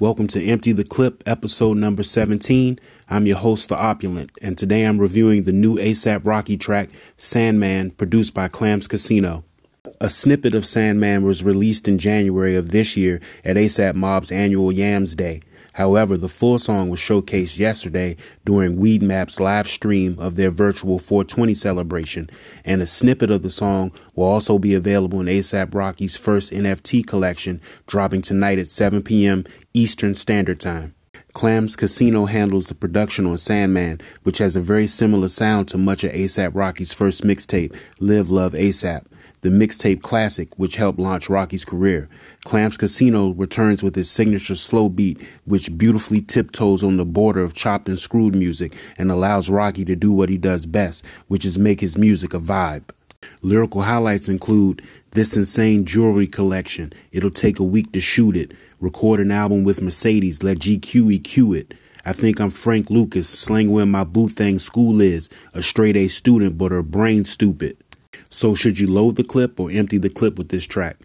Welcome to Empty the Clip, episode number 17. I'm your host, The Opulent, and today I'm reviewing the new ASAP Rocky track, Sandman, produced by Clams Casino. A snippet of Sandman was released in January of this year at ASAP Mob's annual Yams Day. However, the full song was showcased yesterday during Weedmaps live stream of their virtual 420 celebration, and a snippet of the song will also be available in ASAP Rocky's first NFT collection, dropping tonight at 7 p.m. Eastern Standard Time. Clams Casino handles the production on Sandman, which has a very similar sound to much of ASAP Rocky's first mixtape, Live Love ASAP the mixtape classic, which helped launch Rocky's career. Clams Casino returns with his signature slow beat, which beautifully tiptoes on the border of chopped and screwed music and allows Rocky to do what he does best, which is make his music a vibe. Lyrical highlights include this insane jewelry collection. It'll take a week to shoot it. Record an album with Mercedes. Let GQ EQ it. I think I'm Frank Lucas, slang where my boo thing school is. A straight A student, but her brain stupid. So should you load the clip or empty the clip with this track?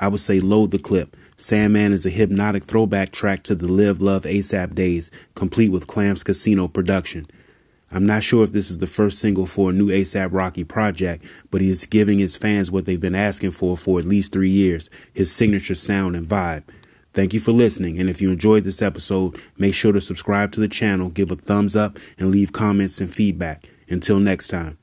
I would say load the clip. Sandman is a hypnotic throwback track to the Live Love ASAP days, complete with Clams Casino production. I'm not sure if this is the first single for a new ASAP Rocky project, but he is giving his fans what they've been asking for for at least three years his signature sound and vibe. Thank you for listening, and if you enjoyed this episode, make sure to subscribe to the channel, give a thumbs up, and leave comments and feedback. Until next time.